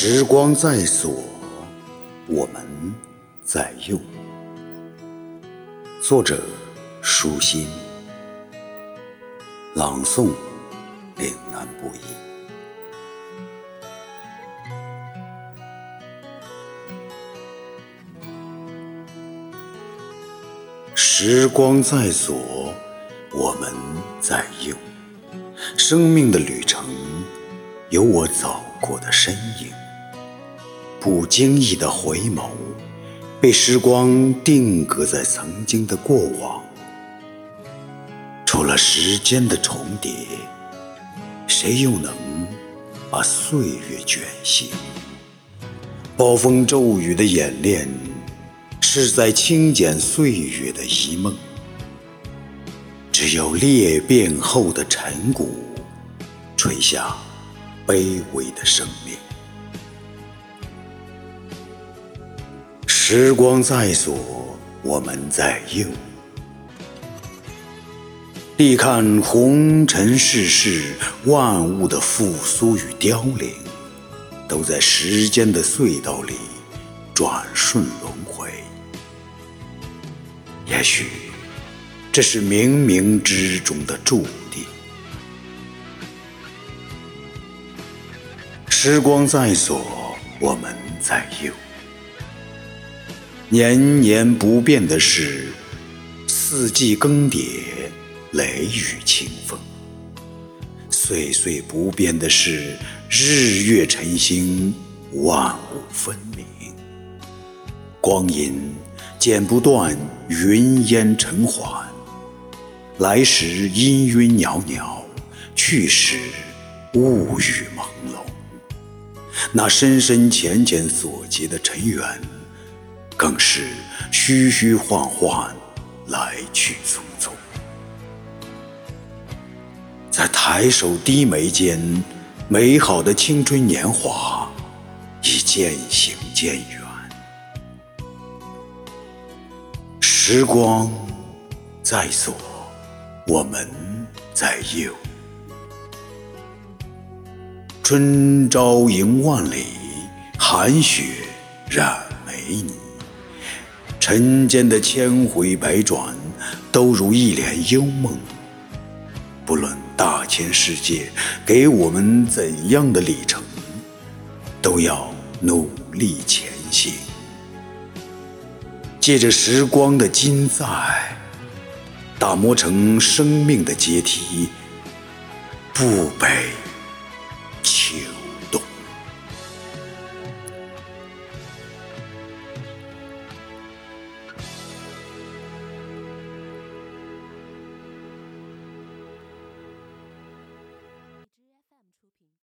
时光在左，我们在右。作者：舒心，朗诵：岭南布衣。时光在左，我们在右。生命的旅程，有我走过的身影。不经意的回眸，被时光定格在曾经的过往。除了时间的重叠，谁又能把岁月卷醒？暴风骤雨的演练，是在清减岁月的一梦。只有裂变后的尘谷，垂下卑微的生命。时光在左，我们在右。历看红尘世事，万物的复苏与凋零，都在时间的隧道里转瞬轮回。也许，这是冥冥之中的注定。时光在左，我们在右。年年不变的是四季更迭，雷雨清风；岁岁不变的是日月晨星，万物分明。光阴剪不断云烟尘寰，来时阴云袅袅，去时雾雨朦胧。那深深浅浅所结的尘缘。更是虚虚幻幻，来去匆匆。在抬手低眉间，美好的青春年华已渐行渐远。时光在左，我们在右。春朝迎万里，寒雪染梅泥。尘间的千回百转，都如一帘幽梦。不论大千世界给我们怎样的里程，都要努力前行。借着时光的金在，打磨成生命的阶梯，不卑。